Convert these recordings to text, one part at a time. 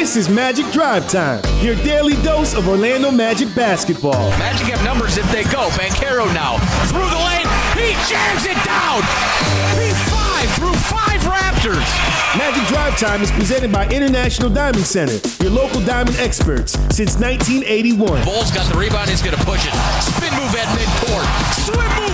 This is Magic Drive Time, your daily dose of Orlando Magic basketball. Magic have numbers if they go. Banchero now through the lane. He jams it down. He five through five Raptors. Magic Drive Time is presented by International Diamond Center, your local diamond experts since 1981. Bulls got the rebound. He's going to push it. Spin move at midcourt. Swim move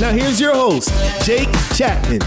Now here's your host, Jake Chapman.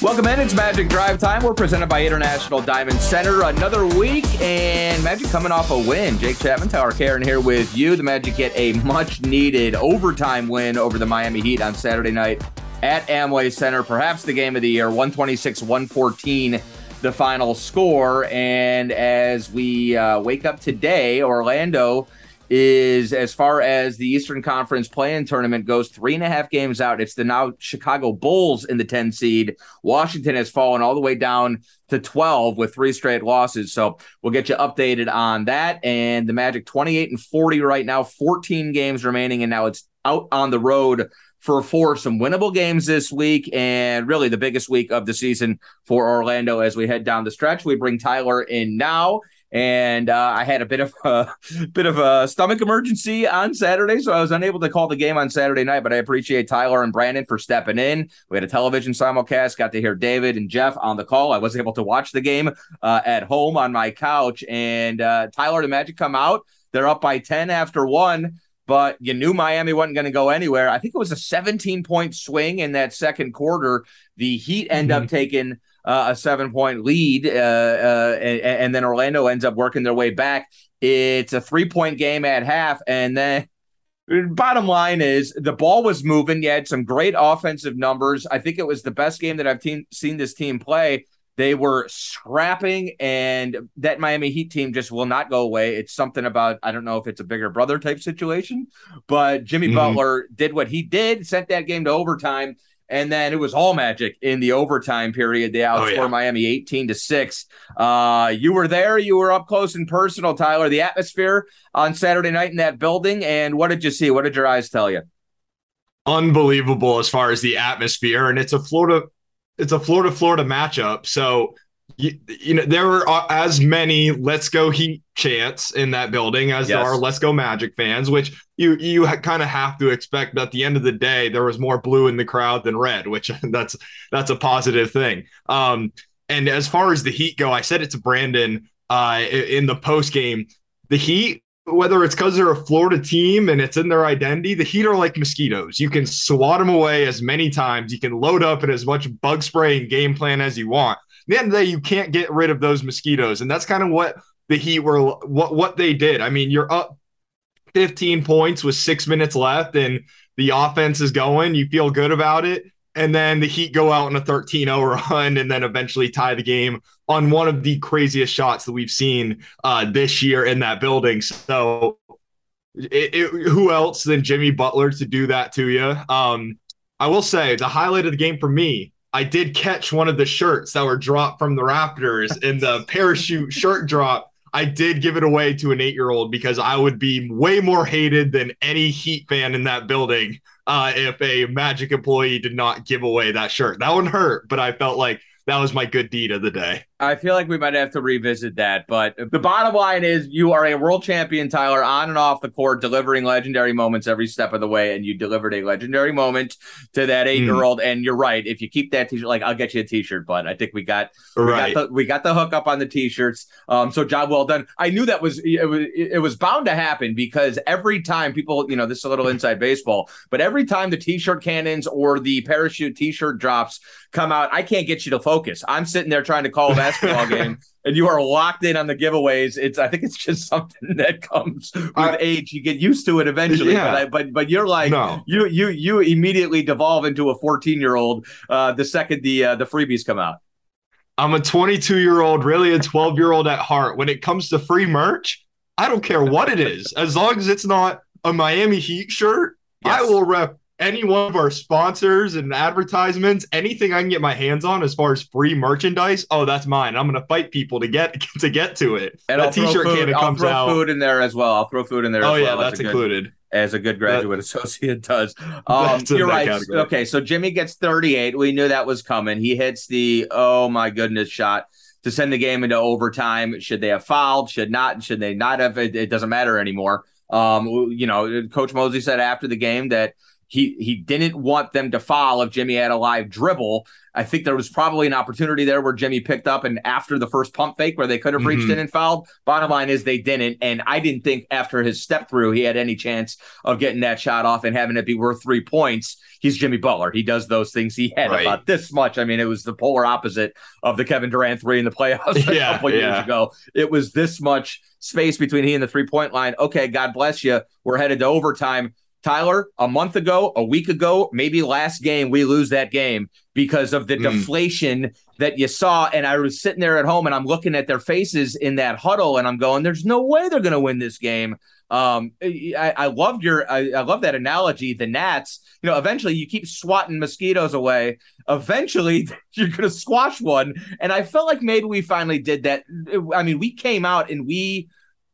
Welcome in. It's Magic Drive Time. We're presented by International Diamond Center. Another week, and Magic coming off a win. Jake Chapman, Tower Karen here with you. The Magic get a much needed overtime win over the Miami Heat on Saturday night at Amway Center. Perhaps the game of the year, 126 114, the final score. And as we uh, wake up today, Orlando is as far as the Eastern Conference play-in tournament goes, three and a half games out. It's the now Chicago Bulls in the 10 seed. Washington has fallen all the way down to 12 with three straight losses. So we'll get you updated on that. And the Magic 28 and 40 right now, 14 games remaining, and now it's out on the road for four some winnable games this week and really the biggest week of the season for Orlando as we head down the stretch. We bring Tyler in now and uh, I had a bit of a bit of a stomach emergency on Saturday, so I was unable to call the game on Saturday night. But I appreciate Tyler and Brandon for stepping in. We had a television simulcast, got to hear David and Jeff on the call. I was able to watch the game uh, at home on my couch, and uh, Tyler the Magic come out. They're up by ten after one. But you knew Miami wasn't going to go anywhere. I think it was a 17 point swing in that second quarter. The Heat end mm-hmm. up taking uh, a seven point lead, uh, uh, and, and, then Orlando ends up working their way back. It's a three point game at half, and then. Bottom line is the ball was moving. You had some great offensive numbers. I think it was the best game that I've te- seen this team play. They were scrapping, and that Miami Heat team just will not go away. It's something about, I don't know if it's a bigger brother type situation, but Jimmy mm-hmm. Butler did what he did, sent that game to overtime. And then it was all magic in the overtime period. They outscored oh, yeah. Miami 18 to 6. Uh, you were there, you were up close and personal, Tyler. The atmosphere on Saturday night in that building. And what did you see? What did your eyes tell you? Unbelievable as far as the atmosphere. And it's a Florida, it's a Florida Florida matchup. So you, you know there were uh, as many let's go heat chants in that building as yes. there are let's go magic fans which you you kind of have to expect but at the end of the day there was more blue in the crowd than red which that's that's a positive thing um and as far as the heat go i said it to brandon uh in the post game the heat whether it's because they're a Florida team and it's in their identity, the Heat are like mosquitoes. You can swat them away as many times. You can load up in as much bug spray and game plan as you want the end of the day, you can't get rid of those mosquitoes. And that's kind of what the Heat were, what, what they did. I mean, you're up 15 points with six minutes left and the offense is going. You feel good about it. And then the Heat go out on a 13 0 run and then eventually tie the game on one of the craziest shots that we've seen uh, this year in that building. So, it, it, who else than Jimmy Butler to do that to you? Um, I will say the highlight of the game for me I did catch one of the shirts that were dropped from the rafters in the parachute shirt drop. I did give it away to an eight year old because I would be way more hated than any Heat fan in that building uh, if a Magic employee did not give away that shirt. That one hurt, but I felt like that was my good deed of the day. I feel like we might have to revisit that. But the bottom line is you are a world champion, Tyler, on and off the court, delivering legendary moments every step of the way. And you delivered a legendary moment to that eight year old. Mm. And you're right. If you keep that t shirt, like I'll get you a t shirt, but I think we got, right. we got the we got the hook up on the t shirts. Um, so job well done. I knew that was it, was it was bound to happen because every time people, you know, this is a little inside baseball, but every time the t shirt cannons or the parachute t shirt drops come out, I can't get you to focus. I'm sitting there trying to call a basketball game and you are locked in on the giveaways, it's I think it's just something that comes with I, age. You get used to it eventually. Yeah. But I, but but you're like no. you you you immediately devolve into a 14 year old uh, the second the uh, the freebies come out. I'm a 22 year old, really a 12 year old at heart. When it comes to free merch, I don't care what it is, as long as it's not a Miami Heat shirt. Yes. I will rep any one of our sponsors and advertisements, anything I can get my hands on as far as free merchandise, oh, that's mine. I'm gonna fight people to get to get to it. And that I'll t-shirt food, can I'll comes throw out. food in there as well. I'll throw food in there. Oh yeah, well. that's, that's included. as a good graduate that, associate does. Um, you're right. Category. Okay, so Jimmy gets 38. We knew that was coming. He hits the oh my goodness shot to send the game into overtime. Should they have fouled? Should not? Should they not have? It, it doesn't matter anymore. Um, you know, Coach Mosley said after the game that he he didn't want them to foul if Jimmy had a live dribble. I think there was probably an opportunity there where Jimmy picked up and after the first pump fake where they could have reached mm-hmm. in and fouled. Bottom line is they didn't. And I didn't think after his step through he had any chance of getting that shot off and having it be worth three points. He's Jimmy Butler. He does those things. He had right. about this much. I mean, it was the polar opposite of the Kevin Durant three in the playoffs a yeah, couple yeah. years ago. It was this much space between he and the three point line. Okay, God bless you. We're headed to overtime. Tyler, a month ago, a week ago, maybe last game, we lose that game because of the mm. deflation that you saw. And I was sitting there at home and I'm looking at their faces in that huddle and I'm going, there's no way they're going to win this game. Um, I, I loved your, I, I love that analogy. The gnats, you know, eventually you keep swatting mosquitoes away. Eventually you're going to squash one. And I felt like maybe we finally did that. I mean, we came out and we,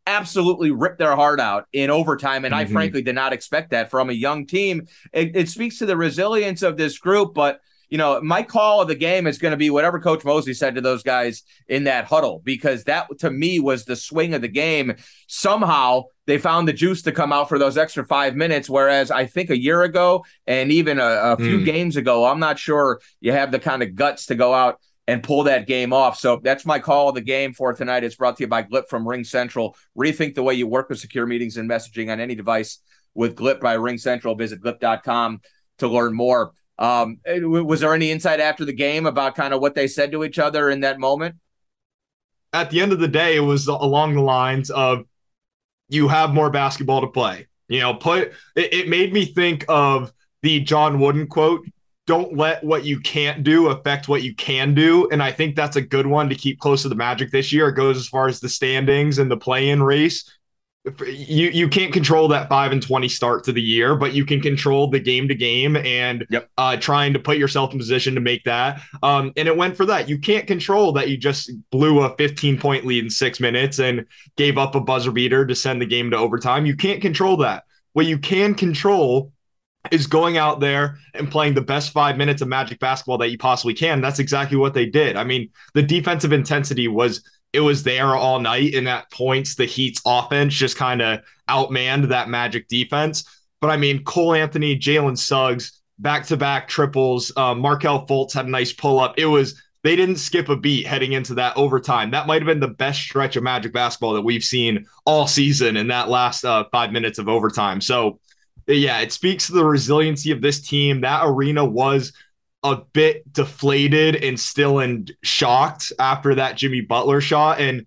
absolutely ripped their heart out in overtime. And mm-hmm. I frankly did not expect that from a young team. It, it, speaks to the resilience of this group. But, you know, my call of the game is going to be whatever Coach Mosley said to those guys in that huddle, because that to me was the swing of the game. Somehow they found the juice to come out for those extra five minutes. Whereas I think a year ago and even a, a few mm. games ago, I'm not sure you have the kind of guts to go out and pull that game off. So that's my call of the game for tonight. It's brought to you by Glip from Ring Central. Rethink the way you work with secure meetings and messaging on any device with Glip by Ring Central. Visit glip.com to learn more. Um, was there any insight after the game about kind of what they said to each other in that moment? At the end of the day, it was along the lines of you have more basketball to play. You know, put it, it made me think of the John Wooden quote don't let what you can't do affect what you can do. And I think that's a good one to keep close to the Magic this year. It goes as far as the standings and the play-in race. You you can't control that five and twenty start to the year, but you can control the game to game and yep. uh, trying to put yourself in position to make that. Um, and it went for that. You can't control that you just blew a 15 point lead in six minutes and gave up a buzzer beater to send the game to overtime. You can't control that. What you can control is going out there and playing the best five minutes of magic basketball that you possibly can. That's exactly what they did. I mean, the defensive intensity was it was there all night, and at points the Heat's offense just kind of outmanned that magic defense. But I mean, Cole Anthony, Jalen Suggs, back to back triples. Uh, Markelle Fultz had a nice pull up. It was they didn't skip a beat heading into that overtime. That might have been the best stretch of magic basketball that we've seen all season in that last uh, five minutes of overtime. So yeah, it speaks to the resiliency of this team. That arena was a bit deflated and still and shocked after that Jimmy Butler shot. And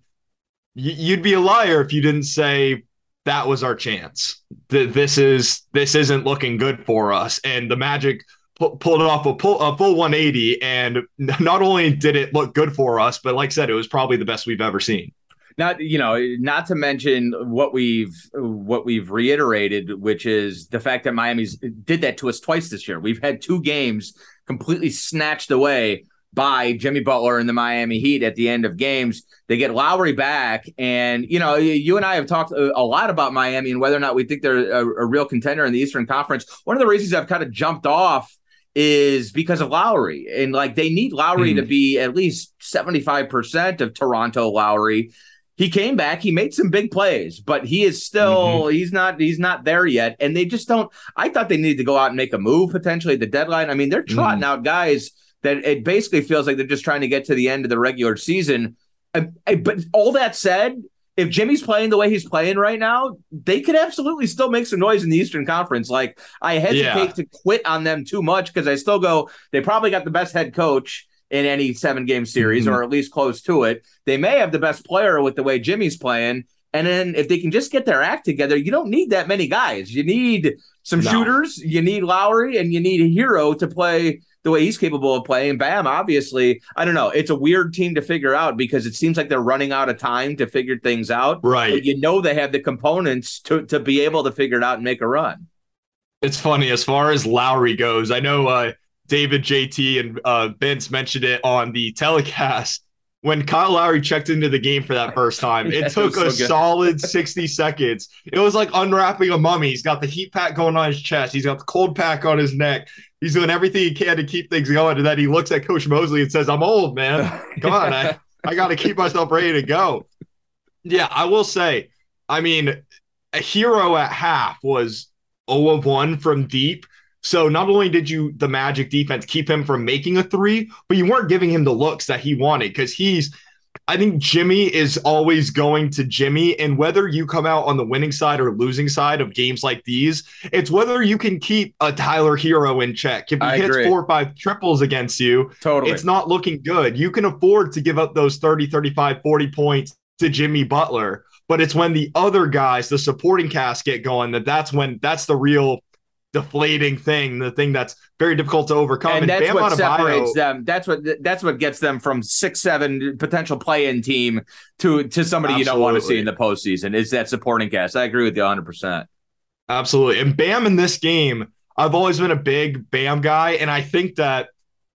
you'd be a liar if you didn't say that was our chance. This is this isn't looking good for us. And the Magic pu- pulled off a, pull, a full 180. And not only did it look good for us, but like I said, it was probably the best we've ever seen not you know not to mention what we've what we've reiterated which is the fact that miami's did that to us twice this year we've had two games completely snatched away by jimmy butler and the miami heat at the end of games they get lowry back and you know you and i have talked a lot about miami and whether or not we think they're a, a real contender in the eastern conference one of the reasons i've kind of jumped off is because of Lowry. And like they need Lowry mm. to be at least 75% of Toronto Lowry he came back he made some big plays but he is still mm-hmm. he's not he's not there yet and they just don't i thought they needed to go out and make a move potentially at the deadline i mean they're trotting mm. out guys that it basically feels like they're just trying to get to the end of the regular season I, I, but all that said if jimmy's playing the way he's playing right now they could absolutely still make some noise in the eastern conference like i hesitate yeah. to quit on them too much because i still go they probably got the best head coach in any seven game series mm-hmm. or at least close to it. They may have the best player with the way Jimmy's playing. And then if they can just get their act together, you don't need that many guys. You need some no. shooters, you need Lowry, and you need a Herro to play the way he's capable of playing. Bam, obviously, I don't know. It's a weird team to figure out because it seems like they're running out of time to figure things out. Right. But you know they have the components to to be able to figure it out and make a run. It's funny as far as Lowry goes. I know uh, David, JT, and uh, Vince mentioned it on the telecast. when Kyle Lowry checked into the game for that first time. It took a good. solid 60 seconds. It was like unwrapping a mummy. He's got the heat pack going on his chest, he's got the cold pack on his neck. He's doing everything he can to keep things going. And then he looks at Coach Mosley and says, I'm old, man. Come on. I, I got to keep myself ready to go. Yeah, I will say, I mean, a Herro at half was 0 of 1 from deep. So not only did you the Magic defense keep him from making a three, but you weren't giving him the looks that he wanted because he's I think Jimmy is always going to Jimmy. And whether you come out on the winning side or losing side of games like these, it's whether you can keep a Tyler Herro in check. If he I hits agree. four or five triples against you, Totally. it's not looking good. You can afford to give up those 30, 35, 40 points to Jimmy Butler. But it's when the other guys, the supporting cast get going, that that's when that's the real deflating thing, the thing that's very difficult to overcome. and that's Bam what Adebayo- separates them. That's what that's what gets them from six, seven potential play-in team to to somebody you don't want to see in the postseason. Is that supporting cast? I agree with you 100. percent Absolutely. And Bam in this game, I've always been a big Bam guy. And I think that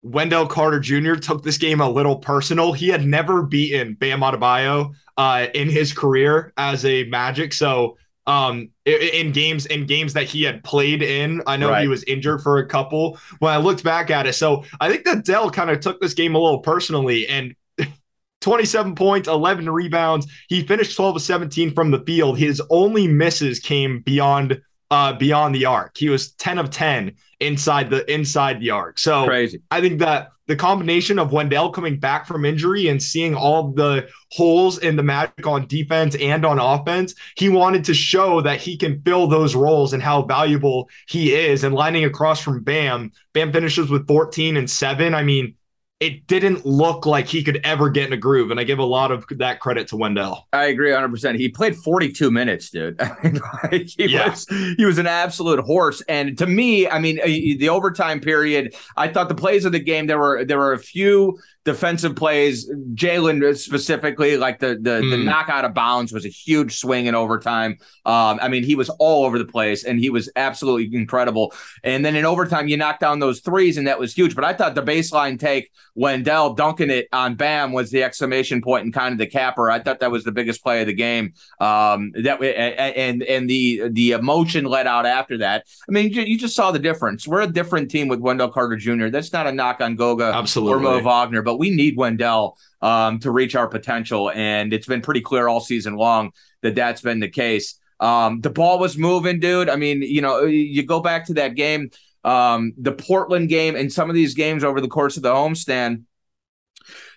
Wendell Carter Jr. took this game a little personal. He had never beaten Bam Adebayo uh, in his career as a Magic. So um in games in games that he had played in. I know Right. he was injured for a couple. When i looked back at it so i think that dell kind of took this game a little personally and 27 points 11 rebounds. He finished 12 of 17 from the field. His only misses came beyond uh beyond the arc. He was 10 of 10 inside the inside the arc. So Crazy. I think that the combination of Wendell coming back from injury and seeing all the holes in the Magic on defense and on offense, he wanted to show that he can fill those roles and how valuable he is. And lining across from Bam, Bam finishes with 14 and 7. I mean, it didn't look like he could ever get in a groove. And I give a lot of that credit to Wendell. I agree 100. percent He played 42 minutes, dude. I mean, like, he Yeah. was he was an absolute horse. And to me, I mean, uh, the overtime period, I thought the plays of the game there were there were a few defensive plays. Jalen specifically, like the the, the Mm. knock out of bounds was a huge swing in overtime. Um, I mean, he was all over the place, and he was absolutely incredible. And then in overtime, you knocked down those threes, and that was huge. But I thought the baseline take Wendell dunking it on Bam was the exclamation point and kind of the capper. I thought that was the biggest play of the game. Um, that and and the the emotion let out after that. I mean, you, you just saw the difference. We're a different team with Wendell Carter Jr. That's not a knock on Goga or Absolutely. Mo Wagner, but we need Wendell um, to reach our potential, and it's been pretty clear all season long that that's been the case. Um, the ball was moving, dude. I mean, you know, you go back to that game, um, the Portland game, and some of these games over the course of the homestand.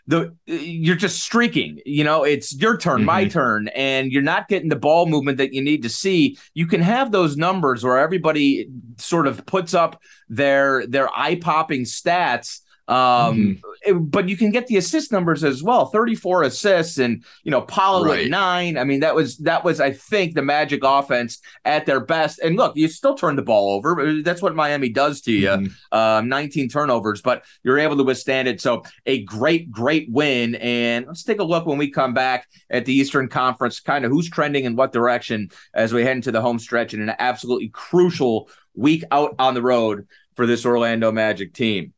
The you're just streaking, you know. It's your turn, my Mhm. turn, and you're not getting the ball movement that you need to see. You can have those numbers where everybody sort of puts up their their eye popping stats, um, it- but you can get the assist numbers as well 34 assists and you know at Right. nine. I mean that was that was i think the magic offense at their best. And look you still turn the ball over. That's what miami does to you Mhm. um, 19 turnovers but you're able to withstand it. So a great great win. And let's take a look when we come back at the eastern conference kind of who's trending in what direction as we head into the home stretch in an absolutely crucial week out on the road for this orlando magic team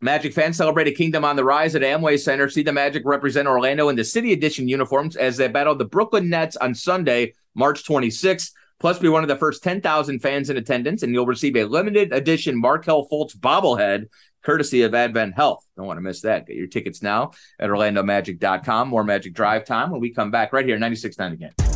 Magic fans celebrate a kingdom on the rise at Amway Center. See the Magic represent Orlando in the City Edition uniforms as they battle the Brooklyn Nets on Sunday, March 26th. Plus, be one of the first 10,000 fans in attendance, and you'll receive a limited edition Markelle Fultz bobblehead courtesy of Advent Health. Don't want to miss that. Get your tickets now at orlandomagic.com. More Magic Drive time when we come back right here, 96.9 The Game.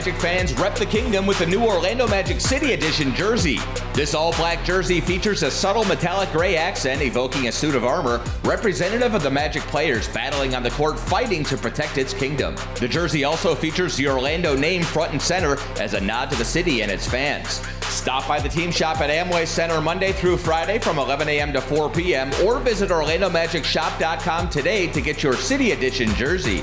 fans rep the kingdom with the new Orlando Magic City Edition jersey. This all black jersey features a subtle metallic gray accent evoking a suit of armor, representative of the Magic players battling on the court fighting to protect its kingdom. The jersey also features the Orlando name front and center as a nod to the city and its fans. Stop by the team shop at Amway Center Monday through Friday from 11 a.m. to 4 p.m. or visit OrlandoMagicShop.com today to get your City Edition jersey.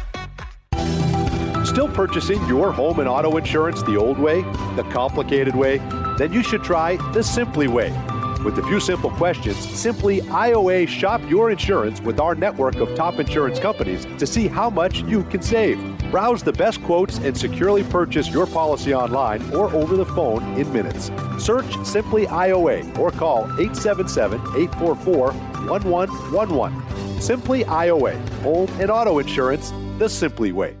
Still purchasing your home and auto insurance the old way, the complicated way? Then you should try the Simply way. With a few simple questions, simply IOA shop your insurance with our network of top insurance companies to see how much you can save. Browse the best quotes and securely purchase your policy online or over the phone in minutes. Search Simply IOA or call 877 844 1111. Simply IOA, home and auto insurance the Simply way.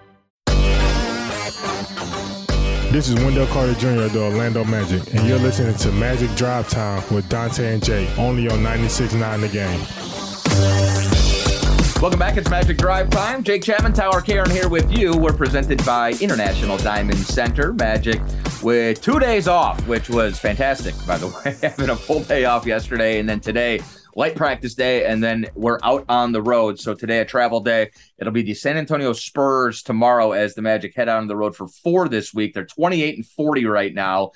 This is Wendell Carter Jr. of the Orlando Magic, and you're listening to Magic Drive Time with Dante and Jake, only on 96.9 The Game. Welcome back. It's Magic Drive Time. Jake Chapman, Tower Karen here with you. We're presented by International Diamond Center. Magic with two days off, which was fantastic, by the way. Having a full day off yesterday and then today light practice day, and then we're out on the road. So today a travel day. It'll be the San Antonio Spurs tomorrow as the Magic head out on the road for four this week. They're 28 and 40 right now,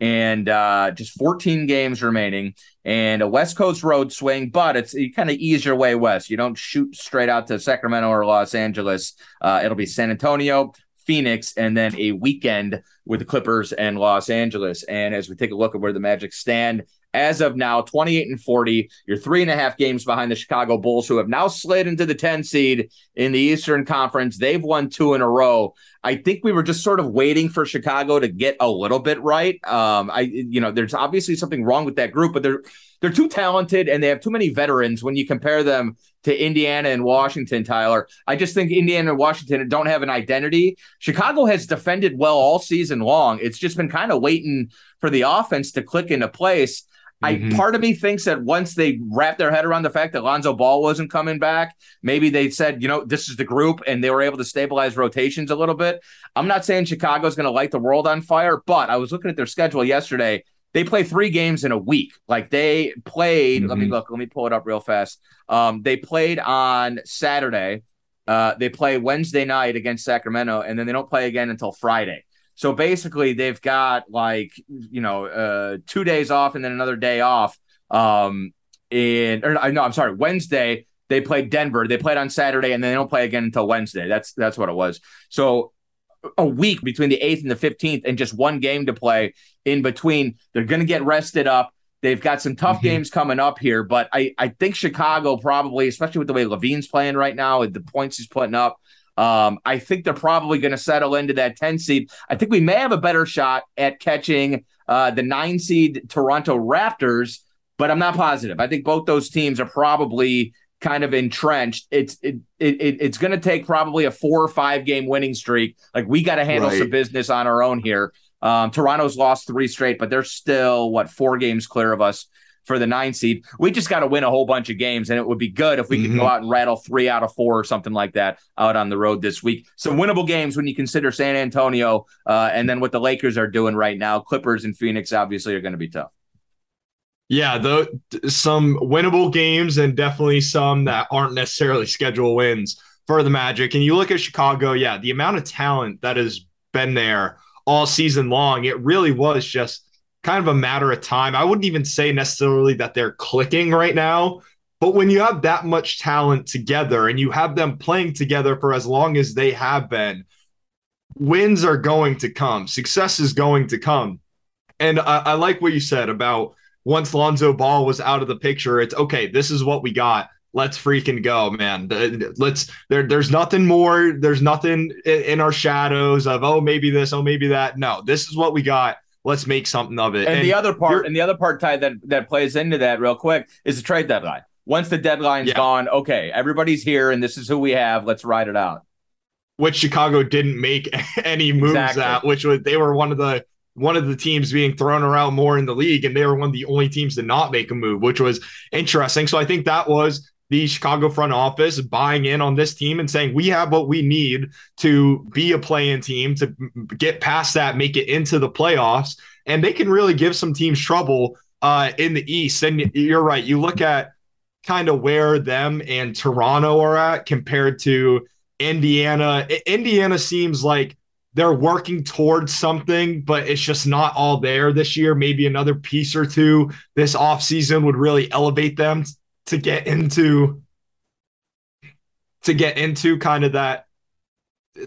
and uh, just 14 games remaining. And a West Coast road swing, but it's you kind of ease your way west. You don't shoot straight out to Sacramento or Los Angeles. Uh, it'll be San Antonio, Phoenix, and then a weekend with the Clippers and Los Angeles. And as we take a look at where the Magic stand as of now, 28 and 40. You're three and a half games behind the Chicago Bulls, who have now slid into the 10 seed in the Eastern Conference. They've won two in a row. I think we were just sort of waiting for Chicago to get a little bit right. Um, I, you know, there's obviously something wrong with that group, but they're they're too talented and they have too many veterans when you compare them to Indiana and Washington, Tyler. I just think Indiana and Washington don't have an identity. Chicago has defended well all season long. It's just been kind of waiting for the offense to click into place. I Mhm. part of me thinks that once they wrap their head around the fact that Lonzo Ball wasn't coming back, maybe they said, you know, this is the group, and they were able to stabilize rotations a little bit. I'm not saying Chicago's going to light the world on fire, but I was looking at their schedule yesterday. They play three games in a week. Like they played. Let me Mhm. look. Let me pull it up real fast. Um, they played on Saturday. Uh, they play Wednesday night against Sacramento, and then they don't play again until Friday. So basically, they've got like you know uh, two days off and then another day off. Um, in or no, I'm sorry, Wednesday they played Denver. They played on Saturday, and then they don't play again until Wednesday. That's that's what it was. So a week between the 8th and the 15th and just one game to play in between. They're going to get rested up. They've got some tough Mhm. games coming up here, but I, I think Chicago probably, especially with the way LaVine's playing right now, with the points he's putting up, um, I think they're probably going to settle into that 10 seed. I think we may have a better shot at catching uh, the nine seed Toronto Raptors, but I'm not positive. I think both those teams are probably kind of entrenched. It's it, it, it it's going to take probably a four or five game winning streak. Like we got to handle Right. some business on our own here. Um, Toronto's lost three straight, but they're still what four games clear of us for the nine seed. We just got to win a whole bunch of games, and it would be good if we could go Mhm. out and rattle three out of four or something like that out on the road this week. Some winnable games when you consider San Antonio, uh, and then what the Lakers are doing right now. Clippers and Phoenix obviously are going to be tough. Yeah, though some winnable games and definitely some that aren't necessarily schedule wins for the Magic. And you look at Chicago, yeah, the amount of talent that has been there all season long, it really was just kind of a matter of time. I wouldn't even say necessarily that they're clicking right now, but when you have that much talent together and you have them playing together for as long as they have been, wins are going to come, success is going to come. And I, I like what you said about once Lonzo Ball was out of the picture, it's okay, this is what we got. Let's freaking go, man. Let's there there's nothing more, there's nothing in, in our shadows of oh maybe this, oh maybe that. No, this is what we got. Let's make something of it. And, the other part, and the other part, Ty, that that plays into that real quick is the trade deadline. Once the deadline's Yeah. gone, okay, everybody's here, and this is who we have. Let's ride it out. which Chicago didn't make any moves Exactly. at, which was they were one of the one of the teams being thrown around more in the league, and they were one of the only teams to not make a move, which was interesting. So I think that was the Chicago front office buying in on this team and saying we have what we need to be a play-in team to get past that, make it into the playoffs, and they can really give some teams trouble uh, in the East. And you're right, you look at kind of where them and Toronto are at compared to Indiana. Indiana seems like they're working towards something, but it's just not all there this year. Maybe another piece or two this offseason would really elevate them to get into to get into kind of that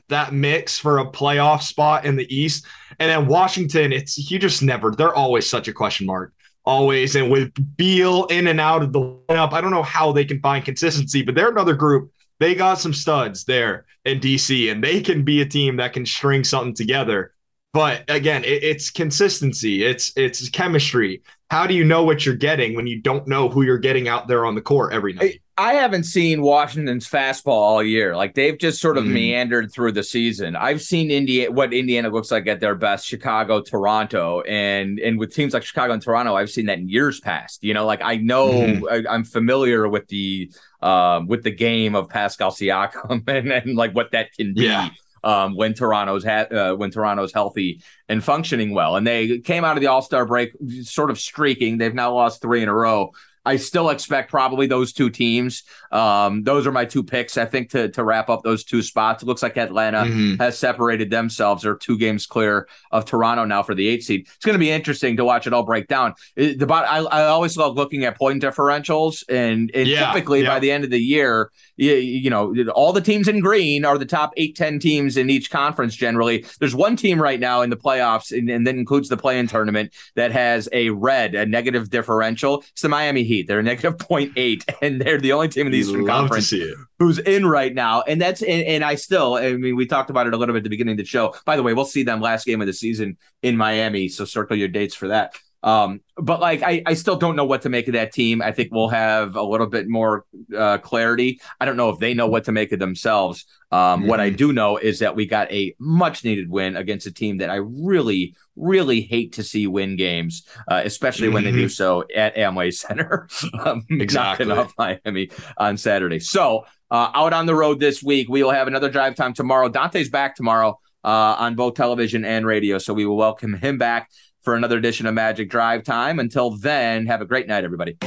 that mix for a playoff spot in the East. And then Washington, it's you just never, they're always such a question mark. Always. And with Beal in and out of the lineup, I don't know how they can find consistency, but they're another group. They got some studs there in DC, and they can be a team that can string something together. But again, it, it's consistency, it's it's chemistry. How do you know what you're getting when you don't know who you're getting out there on the court every night? I haven't seen Washington's fastball all year. Like they've just sort of Mhm. meandered through the season. I've seen India what Indiana looks like at their best, Chicago, Toronto, and and with teams like Chicago and Toronto, I've seen that in years past. You know, like I know Mhm. I, I'm familiar with the um with the game of Pascal Siakam and, and like what that can be. Yeah. Um, when Toronto's ha- uh, when Toronto's healthy and functioning well, and they came out of the All Star break sort of streaking. They've now lost three in a row. I still expect probably those two teams. Um, those are my two picks, I think, to to wrap up those two spots. It looks like Atlanta Mhm. has separated themselves. They're two games clear of Toronto now for the eight seed. It's going to be interesting to watch it all break down. It- the bot- I, I always love looking at point differentials, and, and Yeah, typically yeah. by the end of the year, you, you know, all the teams in green are the top eight, 10 teams in each conference generally. There's one team right now in the playoffs, and, and that includes the play in tournament, that has a red, a negative differential. It's the Miami Heat. They're negative 0.8, and they're the only team in the Eastern love Conference who's in right now. And that's and, and I still, I mean, we talked about it a little bit at the beginning of the show. By the way, we'll see them last game of the season in Miami. So circle your dates for that. Um, but like, I, I still don't know what to make of that team. I think we'll have a little bit more uh, clarity. I don't know if they know what to make of themselves. Um, mm-hmm. What I mm-hmm. do know is that we got a much needed win against a team that I really, really hate to see win games, uh, especially mm-hmm. when they do mm-hmm. so at Amway Center, um, exactly. knocking off Miami on Saturday. So uh, out on the road this week, we will have another drive time tomorrow. Dante's back tomorrow. Uh, on both television and radio. So we will welcome him back for another edition of Magic Drive Time. Until then, have a great night, everybody.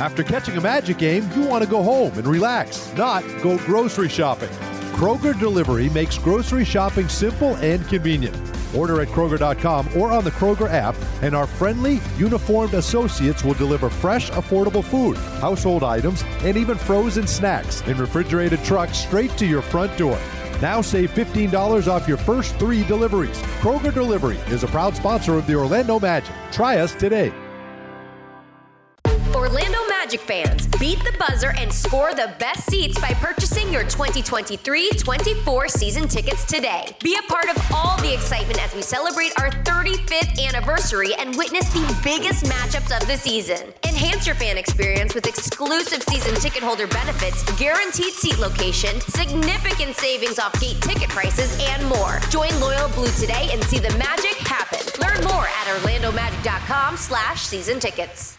After catching a Magic game, you want to go home and relax, not go grocery shopping. Kroger Delivery makes grocery shopping simple and convenient. Order at Kroger.com or on the Kroger app, and our friendly, uniformed associates will deliver fresh, affordable food, household items, and even frozen snacks in refrigerated trucks straight to your front door. Now save $15 off your first three deliveries. Kroger Delivery is a proud sponsor of the Orlando Magic. Try us today. Orlando Magic fans, beat the buzzer and score the best seats by purchasing your 2023 24 season tickets today. Be a part of all the excitement as we celebrate our 35th anniversary and witness the biggest matchups of the season. Enhance your fan experience with exclusive season ticket holder benefits, guaranteed seat location, significant savings off gate ticket prices, and more. Join Loyal Blue today and see the magic happen. Learn more at orlandomagic.com slash season tickets.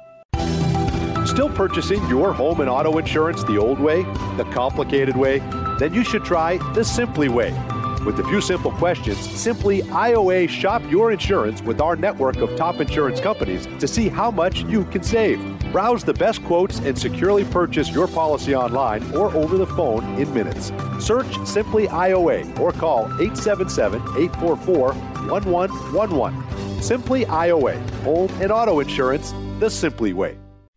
Still purchasing your home and auto insurance the old way, the complicated way? Then you should try the Simply way. With a few simple questions, simply IOA shop your insurance with our network of top insurance companies to see how much you can save. Browse the best quotes and securely purchase your policy online or over the phone in minutes. Search Simply IOA or call 877 844 1111. Simply IOA, home and auto insurance the Simply way.